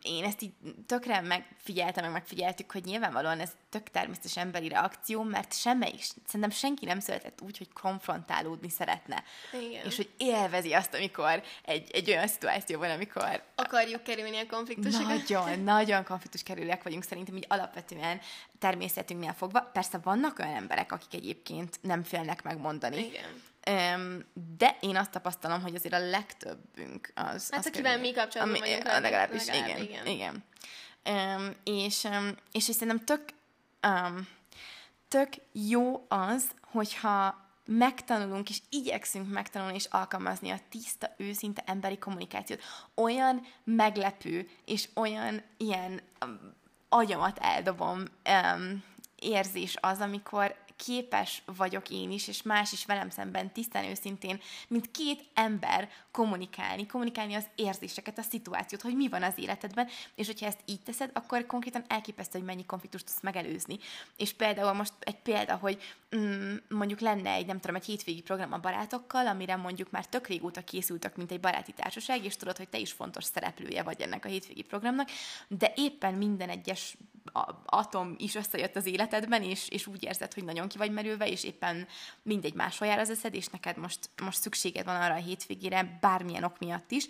én ezt így tökre megfigyeltem, meg megfigyeltük, hogy nyilvánvalóan ez tök természetes emberi reakció, mert semmelyik, szerintem senki nem született úgy, hogy konfrontálódni szeretne. Igen. És hogy élvezi azt, amikor egy, egy olyan szituáció van, amikor... Akarjuk kerülni a konfliktusokat. Nagyon, nagyon konfliktus kerülőek vagyunk szerintem így alapvetően természetünknél fogva. Persze vannak olyan emberek, akik egyébként nem félnek megmondani. Igen. De én azt tapasztalom, hogy azért a legtöbbünk az... Hát az akivel mi kapcsolatban ami, vagyunk, Legalábbis, legalább, igen. igen. igen. Um, és, um, és, és szerintem tök, um, tök jó az, hogyha megtanulunk, és igyekszünk megtanulni és alkalmazni a tiszta, őszinte emberi kommunikációt. Olyan meglepő, és olyan ilyen um, agyamat eldobom um, érzés az, amikor képes vagyok én is, és más is velem szemben tisztán őszintén, mint két ember kommunikálni, kommunikálni az érzéseket, a szituációt, hogy mi van az életedben, és hogyha ezt így teszed, akkor konkrétan elképesztő, hogy mennyi konfliktust tudsz megelőzni. És például most egy példa, hogy mm, mondjuk lenne egy, nem tudom, egy hétvégi program a barátokkal, amire mondjuk már tök régóta készültek, mint egy baráti társaság, és tudod, hogy te is fontos szereplője vagy ennek a hétvégi programnak, de éppen minden egyes atom is összejött az életedben, és, és úgy érzed, hogy nagyon ki vagy merülve, és éppen mindegy máshol jár az eszed, és neked most, most szükséged van arra a hétvégére, bármilyen ok miatt is,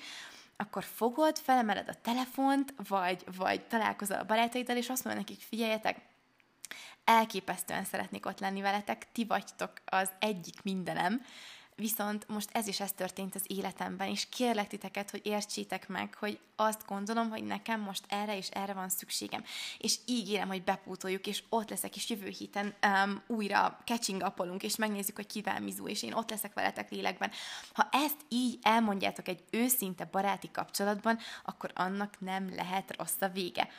akkor fogod, felemeled a telefont, vagy, vagy találkozol a barátaiddal, és azt mondod nekik, figyeljetek, elképesztően szeretnék ott lenni veletek, ti vagytok az egyik mindenem, Viszont most ez is ez történt az életemben, és kérlek titeket, hogy értsétek meg, hogy azt gondolom, hogy nekem most erre és erre van szükségem. És ígérem, hogy bepótoljuk, és ott leszek, és jövő héten um, újra catching upolunk, és megnézzük, hogy kivel mizú, és én ott leszek veletek lélekben. Ha ezt így elmondjátok egy őszinte baráti kapcsolatban, akkor annak nem lehet rossz a vége.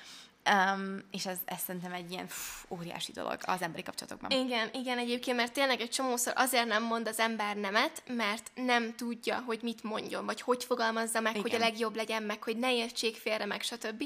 Um, és ez, ez szerintem egy ilyen pff, óriási dolog az emberi kapcsolatokban. Igen, igen, egyébként, mert tényleg egy csomószor azért nem mond az ember nemet, mert nem tudja, hogy mit mondjon, vagy hogy fogalmazza meg, igen. hogy a legjobb legyen, meg hogy ne értsék félre, meg stb.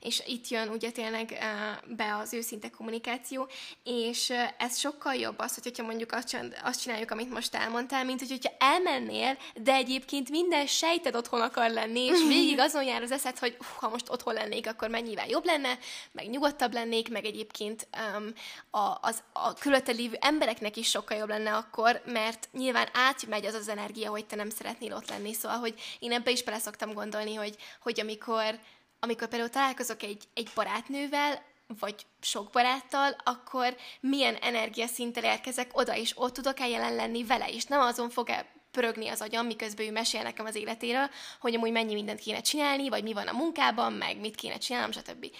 És itt jön ugye tényleg uh, be az őszinte kommunikáció, és uh, ez sokkal jobb az, hogyha mondjuk azt, azt csináljuk, amit most elmondtál, mint hogy, hogyha elmennél, de egyébként minden sejted otthon akar lenni, és végig azon jár az eszed, hogy uh, ha most otthon lennék, akkor mennyivel jobb lenne, meg nyugodtabb lennék, meg egyébként um, a, az, a körülötte lévő embereknek is sokkal jobb lenne akkor, mert nyilván átmegy az az energia, hogy te nem szeretnél ott lenni. Szóval, hogy én ebbe is bele szoktam gondolni, hogy, hogy amikor, amikor például találkozok egy, egy barátnővel, vagy sok baráttal, akkor milyen energiaszinttel érkezek oda, és ott tudok-e jelen lenni vele, és nem azon fog-e pörögni az agyam, miközben ő mesél nekem az életéről, hogy amúgy mennyi mindent kéne csinálni, vagy mi van a munkában, meg mit kéne csinálnom, stb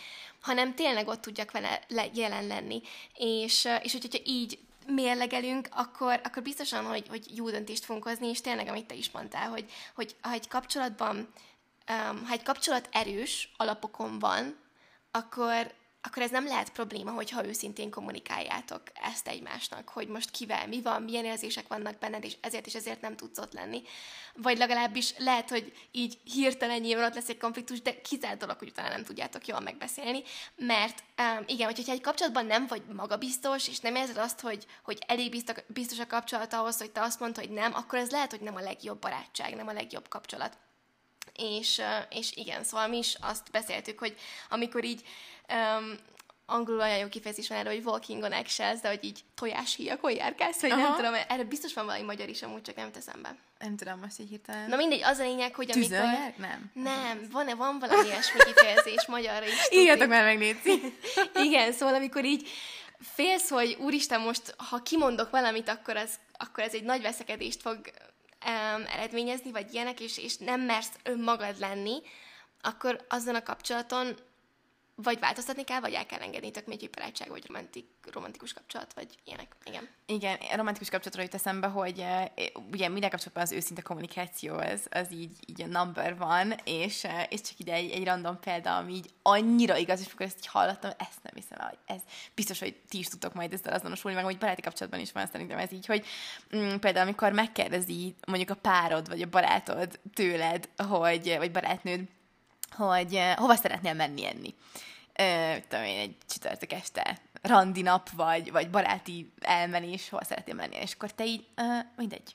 hanem tényleg ott tudjak vele jelen lenni. És, és hogyha így mérlegelünk, akkor, akkor biztosan, hogy, hogy jó döntést fogunk hozni, és tényleg, amit te is mondtál, hogy, hogy ha egy kapcsolatban, um, ha egy kapcsolat erős alapokon van, akkor, akkor ez nem lehet probléma, hogyha őszintén kommunikáljátok ezt egymásnak, hogy most kivel mi van, milyen érzések vannak benned, és ezért és ezért nem tudsz ott lenni. Vagy legalábbis lehet, hogy így hirtelen nyilván ott lesz egy konfliktus, de kizárt dolog, hogy utána nem tudjátok jól megbeszélni, mert um, igen, hogyha egy kapcsolatban nem vagy magabiztos, és nem érzed azt, hogy, hogy elég biztos, biztos a kapcsolat ahhoz, hogy te azt mondod, hogy nem, akkor ez lehet, hogy nem a legjobb barátság, nem a legjobb kapcsolat. És, és igen, szóval mi is azt beszéltük, hogy amikor így um, angolul olyan jó kifejezés van erre, hogy walking on eggshells, de hogy így tojáshíjakon járkálsz, vagy Aha. nem tudom, erre biztos van valami magyar is, amúgy csak nem teszem be. Nem tudom, most így hirtelen. Na mindegy, az a lényeg, hogy amikor... Tüzölják? Nem. Nem, van-e, van valami ilyesmi kifejezés magyarra is. Írjatok már meg, Léci. Igen, szóval amikor így félsz, hogy úristen, most ha kimondok valamit, akkor, az, akkor ez egy nagy veszekedést fog um, eredményezni, vagy ilyenek, és, és nem mersz önmagad lenni, akkor azon a kapcsolaton vagy változtatni kell, vagy el kell engedni, tök mindegy, barátság, vagy romantik, romantikus kapcsolat, vagy ilyenek. Igen. Igen, romantikus kapcsolatról jut eszembe, hogy uh, ugye minden kapcsolatban az őszinte kommunikáció az, az így, így a number van, és, uh, és csak ide egy, egy random példa, ami így annyira igaz, és amikor ezt így hallottam, ezt nem hiszem hogy ez biztos, hogy ti is tudtok majd ezzel azonosulni, meg hogy baráti kapcsolatban is van szerintem ez így, hogy mm, például amikor megkérdezi mondjuk a párod, vagy a barátod tőled, hogy, vagy barátnőd, hogy hova szeretnél menni enni ö, tudom én, egy csütörtök este randi nap, vagy, vagy baráti elmenés, hol szeretnél menni, és akkor te így, ö, mindegy.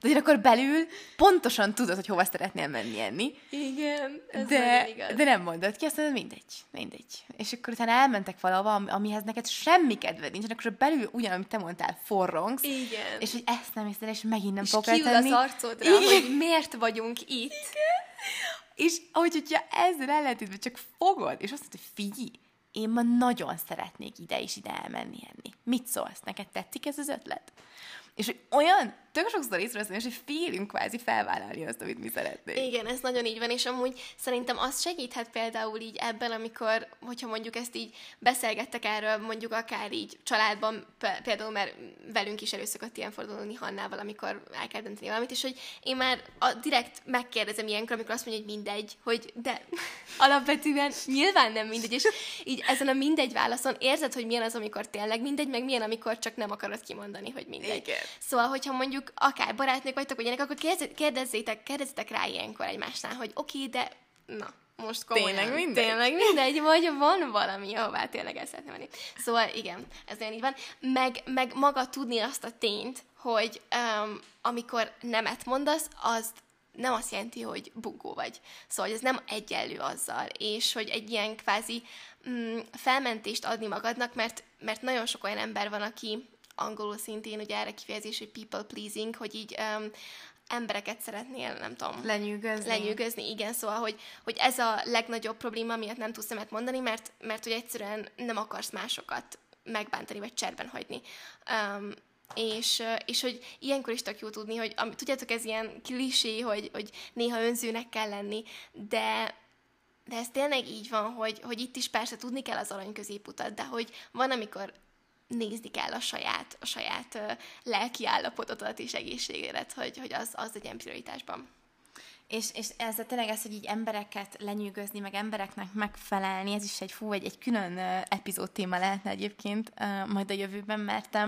De akkor belül pontosan tudod, hogy hova szeretnél menni enni. Igen, ez de, igaz. de nem mondod ki, azt mondod, mindegy, mindegy. És akkor utána elmentek valahova, ami- amihez neked semmi kedved nincs, akkor belül ugyan, amit te mondtál, forrongsz, Igen. és hogy ezt nem hiszed, és megint nem és fogok kiül eltenni. az arcodra, Igen. hogy miért vagyunk itt. És ahogy, hogyha ezzel ellentétben csak fogod, és azt mondod, hogy figyelj, én ma nagyon szeretnék ide és ide elmenni enni. Mit szólsz? Neked tetszik ez az ötlet? És hogy olyan, tök sokszor észreveszem, és félünk kvázi felvállalni azt, amit mi szeretnénk. Igen, ez nagyon így van, és amúgy szerintem az segíthet például így ebben, amikor, hogyha mondjuk ezt így beszélgettek erről, mondjuk akár így családban, például mert velünk is előszokott ilyen fordulni Hannával, amikor el kell dönteni valamit, és hogy én már a, direkt megkérdezem ilyenkor, amikor azt mondja, hogy mindegy, hogy de alapvetően nyilván nem mindegy, és így ezen a mindegy válaszon érzed, hogy milyen az, amikor tényleg mindegy, meg milyen, amikor csak nem akarod kimondani, hogy mindegy. Igen. Szóval, hogyha mondjuk akár barátnők vagytok, vagy ilyenek, akkor kérdez- kérdezzétek, kérdezzetek rá ilyenkor egymásnál, hogy oké, okay, de na, most komolyan. Tényleg mindegy? Tényleg mindegy, vagy van valami, ahová tényleg el szeretném menni. Szóval igen, ez nagyon így van. Meg, meg maga tudni azt a tényt, hogy um, amikor nemet mondasz, az nem azt jelenti, hogy bugó vagy. Szóval ez nem egyenlő azzal, és hogy egy ilyen kvázi mm, felmentést adni magadnak, mert, mert nagyon sok olyan ember van, aki angolul szintén ugye erre kifejezés, hogy people pleasing, hogy így um, embereket szeretnél, nem tudom, Lenyűgözni. lenyűgözni, igen, szóval, hogy, hogy ez a legnagyobb probléma, miatt nem tudsz nemet mondani, mert, mert hogy egyszerűen nem akarsz másokat megbántani, vagy cserben hagyni. Um, és, és hogy ilyenkor is tök jó tudni, hogy ami, tudjátok, ez ilyen klisé, hogy, hogy néha önzőnek kell lenni, de de ez tényleg így van, hogy, hogy itt is persze tudni kell az arany középutat, de hogy van, amikor nézni kell a saját, a saját ö, lelki állapotodat és egészségedet, hogy, hogy az, az legyen prioritásban. És, és ez tényleg ez, hogy így embereket lenyűgözni, meg embereknek megfelelni, ez is egy fú, egy, egy külön epizód téma lehetne egyébként majd a jövőben, mert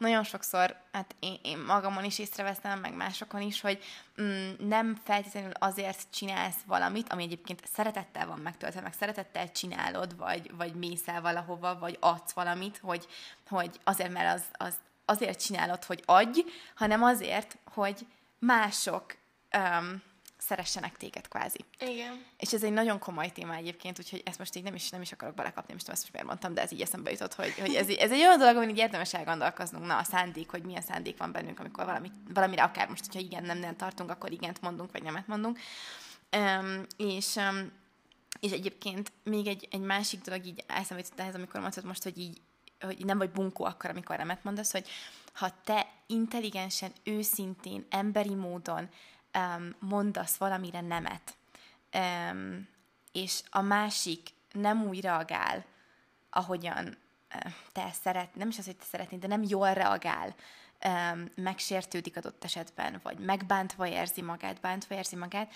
nagyon sokszor, hát én, én magamon is észreveszem, meg másokon is, hogy mm, nem feltétlenül azért csinálsz valamit, ami egyébként szeretettel van megtöltve, meg szeretettel csinálod, vagy, vagy mész el valahova, vagy adsz valamit, hogy, hogy azért, mert az, az azért csinálod, hogy adj, hanem azért, hogy mások um, szeressenek téged kvázi. Igen. És ez egy nagyon komoly téma egyébként, úgyhogy ezt most így nem is, nem is akarok belekapni, nem is tudom, ezt most miért mondtam, de ez így eszembe jutott, hogy, hogy ez, ez egy olyan dolog, amin így érdemes elgondolkoznunk, na a szándék, hogy milyen szándék van bennünk, amikor valami, valamire akár most, hogyha igen, nem, nem tartunk, akkor igent mondunk, vagy nemet mondunk. Um, és um, és egyébként még egy, egy másik dolog így eszembe jutott ehhez, amikor mondtad most, hogy így hogy nem vagy bunkó akkor, amikor nemet mondasz, hogy ha te intelligensen, őszintén, emberi módon um, mondasz valamire nemet, um, és a másik nem úgy reagál, ahogyan te szeret, nem is az, hogy te szeretnéd, de nem jól reagál, um, megsértődik adott esetben, vagy megbántva érzi magát, bántva érzi magát,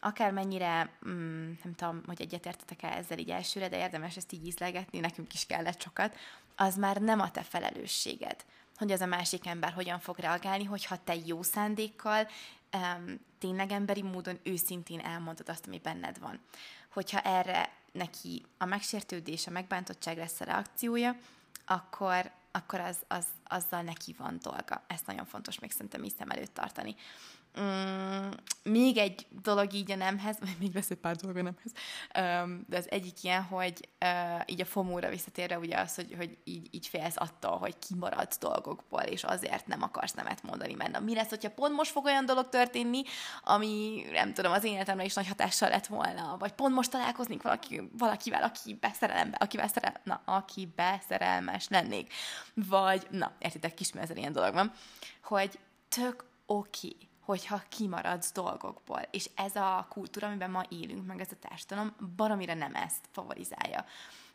akármennyire, mm, nem tudom, hogy egyetértetek-e ezzel így elsőre, de érdemes ezt így ízlegetni, nekünk is kellett sokat, az már nem a te felelősséged, hogy az a másik ember hogyan fog reagálni, hogyha te jó szándékkal, um, tényleg emberi módon őszintén elmondod azt, ami benned van. Hogyha erre neki a megsértődés, a megbántottság lesz a reakciója, akkor, akkor az, az, azzal neki van dolga. Ezt nagyon fontos még szerintem így szem előtt tartani. Mm, még egy dolog így a nemhez, vagy még lesz egy pár dolog a nemhez, um, de az egyik ilyen, hogy uh, így a fomóra visszatérve ugye az, hogy, hogy így, így félsz attól, hogy kimaradsz dolgokból, és azért nem akarsz nemet mondani, mert na, mi lesz, hogyha pont most fog olyan dolog történni, ami nem tudom, az én életemre is nagy hatással lett volna, vagy pont most találkoznék valaki, valakivel, aki beszerelembe, akivel szerel, na, aki beszerelmes lennék, vagy, na, értitek, kismezer ilyen dolog van, hogy tök oké, okay, hogyha kimaradsz dolgokból. És ez a kultúra, amiben ma élünk, meg ez a társadalom, baromira nem ezt favorizálja.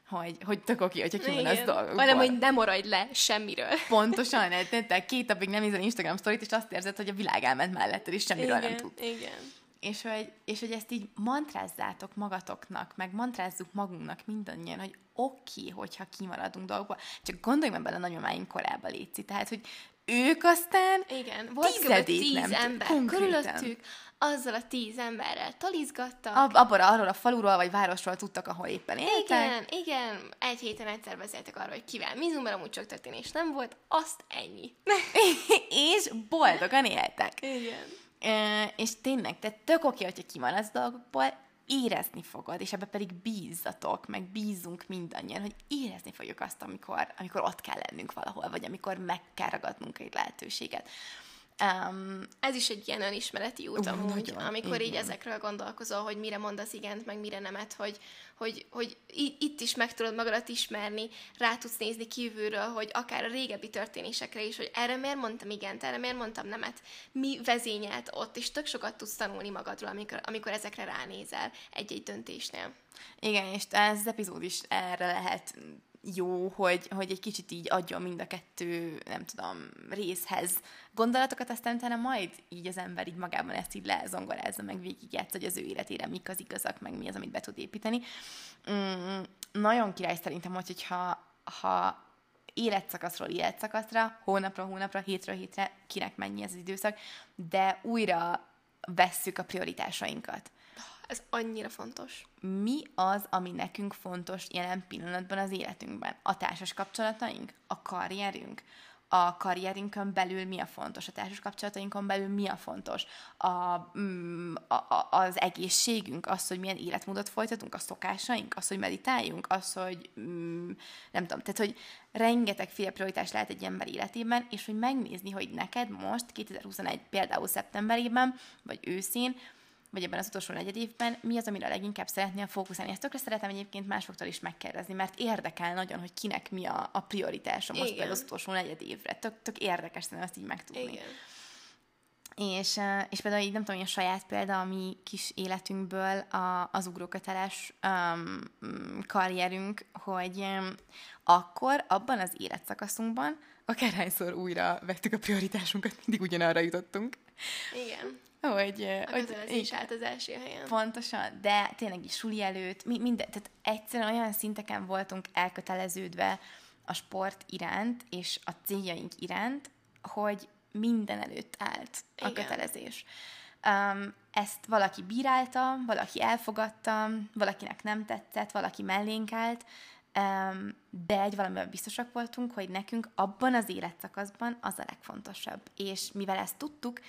Hogy, hogy tök oké, hogyha kimaradsz dolgokból. Hanem, hogy ne maradj le semmiről. Pontosan, te két napig nem nézel Instagram sztorit, és azt érzed, hogy a világ elment melletted, és semmiről igen, nem tudsz. Igen. És hogy, és hogy ezt így mantrázzátok magatoknak, meg mantrázzuk magunknak mindannyian, hogy oké, okay, hogyha kimaradunk dolgokból. Csak gondolj meg bele a nagyomáink korába, Léci. Tehát, hogy ők aztán Igen, volt kb. tizedét tíz nem ember konkrétan. körülöttük, azzal a tíz emberrel talizgattak. Ab, abban arról a faluról vagy városról tudtak, ahol éppen éltek. igen, igen, egy héten egyszer beszéltek arról, hogy kivel mizunk, mert amúgy sok történés nem volt, azt ennyi. és boldogan éltek. Igen. Ö, és tényleg, tehát tök oké, hogyha kimaradsz dolgokból, érezni fogod, és ebbe pedig bízzatok, meg bízunk mindannyian, hogy érezni fogjuk azt, amikor, amikor ott kell lennünk valahol, vagy amikor meg kell ragadnunk egy lehetőséget. Um, Ez is egy ilyen önismereti út Ú, amúgy, nagyon, amikor így igen. ezekről gondolkozol, hogy mire mondasz igent, meg mire nemet, hogy, hogy, hogy itt is meg tudod magadat ismerni, rá tudsz nézni kívülről, hogy akár a régebbi történésekre is, hogy erre miért mondtam igent, erre miért mondtam nemet, mi vezényelt ott, és tök sokat tudsz tanulni magadról, amikor, amikor ezekre ránézel egy-egy döntésnél. Igen, és ez az epizód is erre lehet jó, hogy, hogy egy kicsit így adjon mind a kettő, nem tudom, részhez gondolatokat, aztán utána majd így az ember így magában ezt így lezongorázza, meg végigjátsz, hogy az ő életére mik az igazak, meg mi az, amit be tud építeni. Mm, nagyon király szerintem, hogy, hogyha ha életszakaszról életszakaszra, hónapról hónapra, hétről hétre, kinek mennyi ez az időszak, de újra vesszük a prioritásainkat Ez annyira fontos. mi az, ami nekünk fontos jelen pillanatban az életünkben? A társas kapcsolataink? A karrierünk? A karrierünkön belül mi a fontos? A társas kapcsolatainkon belül mi a fontos? Mm, a, a, az egészségünk? Az, hogy milyen életmódot folytatunk? A szokásaink? Az, hogy meditáljunk? Az, hogy mm, nem tudom, tehát, hogy rengetegféle prioritás lehet egy ember életében, és hogy megnézni, hogy neked most, 2021 például szeptemberében, vagy őszén, vagy ebben az utolsó negyed évben, mi az, amire leginkább szeretnél fókuszálni. Ezt tökre szeretem egyébként másoktól is megkérdezni, mert érdekel nagyon, hogy kinek mi a, a prioritása most például az utolsó negyed évre. Tök, tök érdekes szerintem ezt így megtudni. Igen. És, és például így nem tudom, ilyen saját példa a mi kis életünkből a, az ugróköteles um, karrierünk, hogy um, akkor abban az életszakaszunkban akárhányszor újra vettük a prioritásunkat, mindig ugyanarra jutottunk. Igen. Hogy, A hogy kötelezés állt az első helyen. Pontosan, de tényleg is suli előtt, mi, minden, tehát egyszerűen olyan szinteken voltunk elköteleződve a sport iránt és a céljaink iránt, hogy minden előtt állt a Igen. kötelezés. Um, ezt valaki bírálta, valaki elfogadta, valakinek nem tetszett, valaki mellénk állt, um, de egy valamiben biztosak voltunk, hogy nekünk abban az életszakaszban az a legfontosabb. És mivel ezt tudtuk,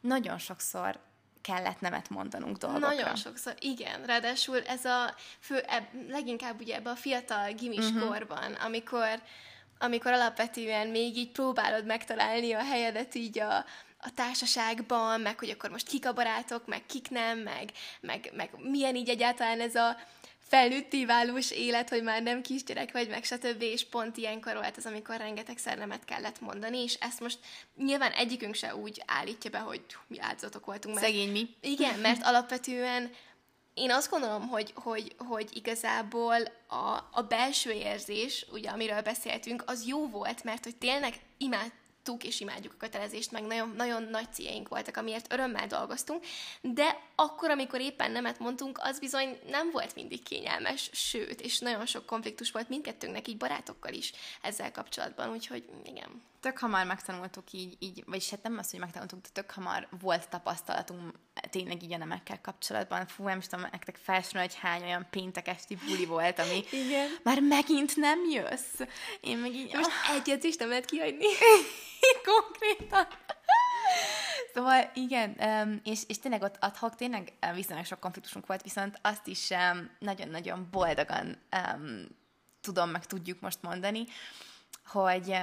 nagyon sokszor kellett nemet mondanunk dolgokra. Nagyon sokszor, igen. Ráadásul ez a fő, eb, leginkább ugye ebbe a fiatal gimis Mhm. uh-huh. korban, amikor, amikor alapvetően még így próbálod megtalálni a helyedet így a, a társaságban, meg hogy akkor most kik a barátok, meg kik nem, meg, meg, meg milyen így egyáltalán ez a felnőtté válós élet, hogy már nem kisgyerek vagy, meg stb. És pont ilyenkor volt az, amikor rengetegszer nemet kellett mondani, és ezt most nyilván egyikünk se úgy állítja be, hogy mi áldozatok voltunk, mert Szegény mi. igen, mert alapvetően én azt gondolom, hogy, hogy, hogy igazából a, a belső érzés, ugye, amiről beszéltünk, az jó volt, mert hogy tényleg imádtuk és imádjuk a kötelezést, meg nagyon, nagyon nagy céljaink voltak, amiért örömmel dolgoztunk, de akkor, amikor éppen nemet mondtunk, az bizony nem volt mindig kényelmes, sőt, és nagyon sok konfliktus volt mindkettőnknek, így barátokkal is ezzel kapcsolatban, úgyhogy igen. Tök hamar megtanultuk így, így, vagyis hát nem az, hogy megtanultuk, de tök hamar volt tapasztalatunk tényleg így a nemekkel kapcsolatban. Fú, nem is tudom nektek felsorolni, hogy hány olyan péntek esti buli volt, ami Igen. már megint nem jössz. Én meg így, Most egy edzést nem lehet kihagyni. konkrétan. Szóval igen, és, és tényleg ott adhok, tényleg viszonylag sok konfliktusunk volt, viszont azt is nagyon-nagyon boldogan tudom, meg tudjuk most mondani, hogy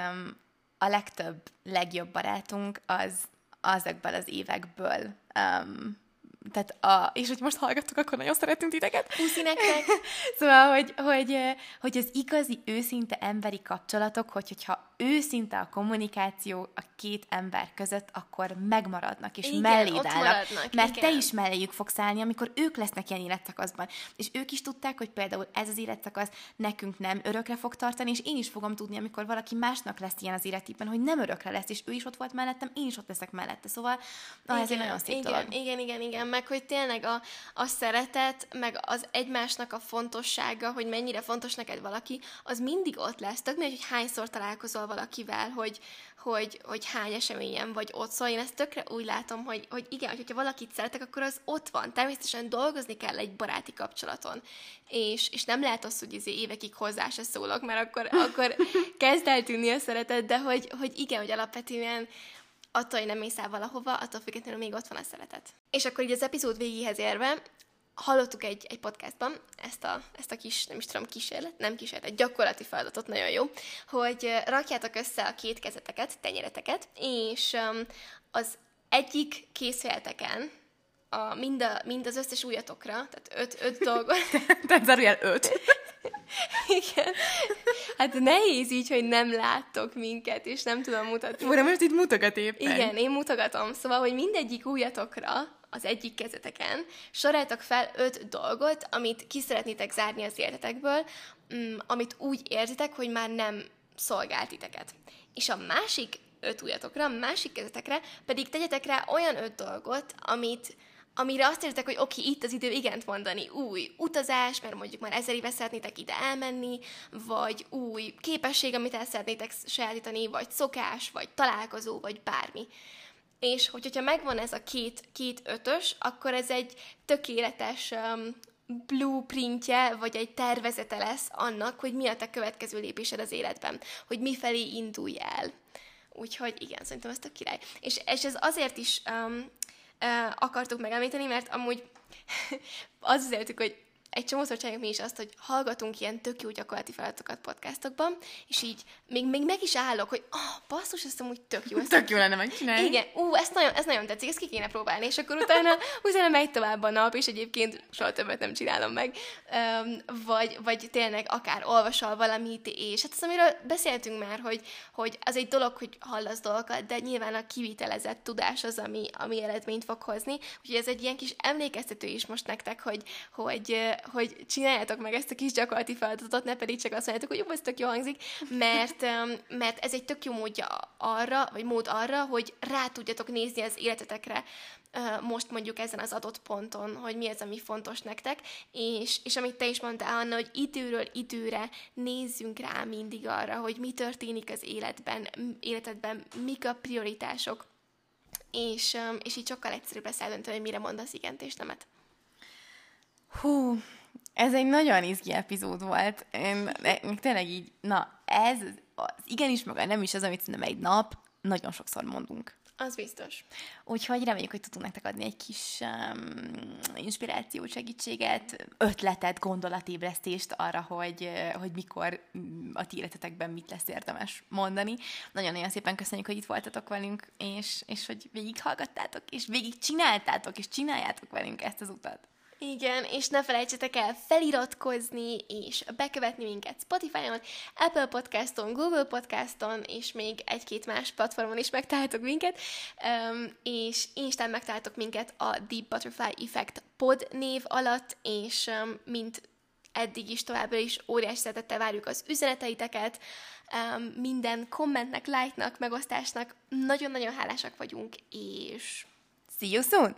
a legtöbb, legjobb barátunk az azokból az évekből um, tehát a, és hogy most hallgattuk, akkor nagyon szeretünk titeket. Puszi nektek! Szóval, hogy, hogy, hogy az igazi, őszinte emberi kapcsolatok, hogy, hogyha őszinte a kommunikáció a két ember között, akkor megmaradnak, és Igen, melléd állnak. maradnak, mert te igen. is melléjük fogsz állni, amikor ők lesznek ilyen életszakaszban. És ők is tudták, hogy például ez az életszakasz nekünk nem örökre fog tartani, és én is fogom tudni, amikor valaki másnak lesz ilyen az életében, hogy nem örökre lesz, és ő is ott volt mellettem, én is ott leszek mellette. Szóval, na, ez egy nagyon szép igen, dolog. Igen, igen, igen, meg hogy tényleg a, a szeretet, meg az egymásnak a fontossága, hogy mennyire fontos neked valaki, az mindig ott lesz. Tök mindegy, hogy hányszor találkozol valakivel, hogy, hogy, hogy hány eseményen vagy ott. Szóval én ezt tökre úgy látom, hogy, hogy igen, hogyha valakit szeretek, akkor az ott van. Természetesen dolgozni kell egy baráti kapcsolaton. És, és nem lehet az, hogy izé évekig hozzá se szólok, mert akkor, akkor kezd eltűnni a szeretet, de hogy, hogy igen, hogy alapvetően attól, hogy nem mész el valahova, attól függetlenül még ott van a szeretet. És akkor így az epizód végéhez érve, hallottuk egy, egy podcastban ezt a, ezt a kis, nem is tudom, kísérlet, nem kísérlet, gyakorlati feladatot, nagyon jó, hogy rakjátok össze a két kezeteket, tenyereteket, és az egyik készfélteken, a, mind, a, mind az összes újatokra, tehát öt, öt dolgot. tehát zárójel öt. Igen. Hát nehéz így, hogy nem láttok minket, és nem tudom mutatni. Ura, most itt mutogat éppen. Igen, én mutogatom. Szóval, hogy mindegyik újatokra az egyik kezeteken soroljatok fel öt dolgot, amit ki szeretnétek zárni az életetekből, mm, amit úgy érzitek, hogy már nem szolgált titeket. És a másik öt újatokra, a másik kezetekre pedig tegyetek rá olyan öt dolgot, amit amire azt értek, hogy oké, itt az idő igent mondani, új utazás, mert mondjuk már ezer éve szeretnétek ide elmenni, vagy új képesség, amit el szeretnétek sajátítani, vagy szokás, vagy találkozó, vagy bármi. És hogyha megvan ez a két, két ötös, akkor ez egy tökéletes um, blueprintje, vagy egy tervezete lesz annak, hogy mi a te következő lépésed az életben, hogy mifelé indulj el. Úgyhogy igen, szerintem ez a király. És, és ez azért is um, akartuk megemlíteni, mert amúgy az az éltük, hogy egy csomószor csináljuk mi is azt, hogy hallgatunk ilyen tök jó gyakorlati feladatokat podcastokban, és így még, még meg is állok, hogy ah, oh, basszus, ezt amúgy tök jó. Ezt tök jó lenne megcsinálni. Igen, ú, ezt nagyon, ez nagyon tetszik, ezt ki kéne próbálni, és akkor utána, utána megy tovább a nap, és egyébként soha többet nem csinálom meg. Um, vagy, vagy tényleg akár olvasol valamit, és hát az, amiről beszéltünk már, hogy, hogy az egy dolog, hogy hallasz dolgokat, de nyilván a kivitelezett tudás az, ami, ami eredményt fog hozni. Úgyhogy ez egy ilyen kis emlékeztető is most nektek, hogy, hogy hogy csináljátok meg ezt a kis gyakorlati feladatot, ne pedig csak azt mondjátok, hogy jó, ez tök jó hangzik, mert, mert ez egy tök jó módja arra, vagy mód arra, hogy rá tudjatok nézni az életetekre most mondjuk ezen az adott ponton, hogy mi az, ami fontos nektek, és, és amit te is mondtál, Anna, hogy időről időre nézzünk rá mindig arra, hogy mi történik az életben, életedben, mik a prioritások, és, és így sokkal egyszerűbb lesz eldönteni, hogy mire mondasz igent és nemet. Hú, ez egy nagyon izgi epizód volt. Én, még tényleg így, na, ez az igenis, meg nem is az, amit szerintem egy nap nagyon sokszor mondunk. Az biztos. Úgyhogy reméljük, hogy tudunk nektek adni egy kis um, inspirációt, segítséget, ötletet, gondolatébresztést arra, hogy, hogy mikor mm, a ti életetekben mit lesz érdemes mondani. Nagyon-nagyon szépen köszönjük, hogy itt voltatok velünk, és, és hogy végighallgattátok, és végig csináltátok, és csináljátok velünk ezt az utat. Igen, és ne felejtsetek el feliratkozni és bekövetni minket Spotify-on, Apple Podcaston, Google Podcaston, és még egy-két más platformon is megtaláltok minket, um, és Instán megtaláltok minket a Deep Butterfly Effect pod név alatt, és um, mint eddig is továbbra is óriási szeretettel várjuk az üzeneteiteket, um, minden kommentnek, like-nak, megosztásnak nagyon-nagyon hálásak vagyunk, és see you soon!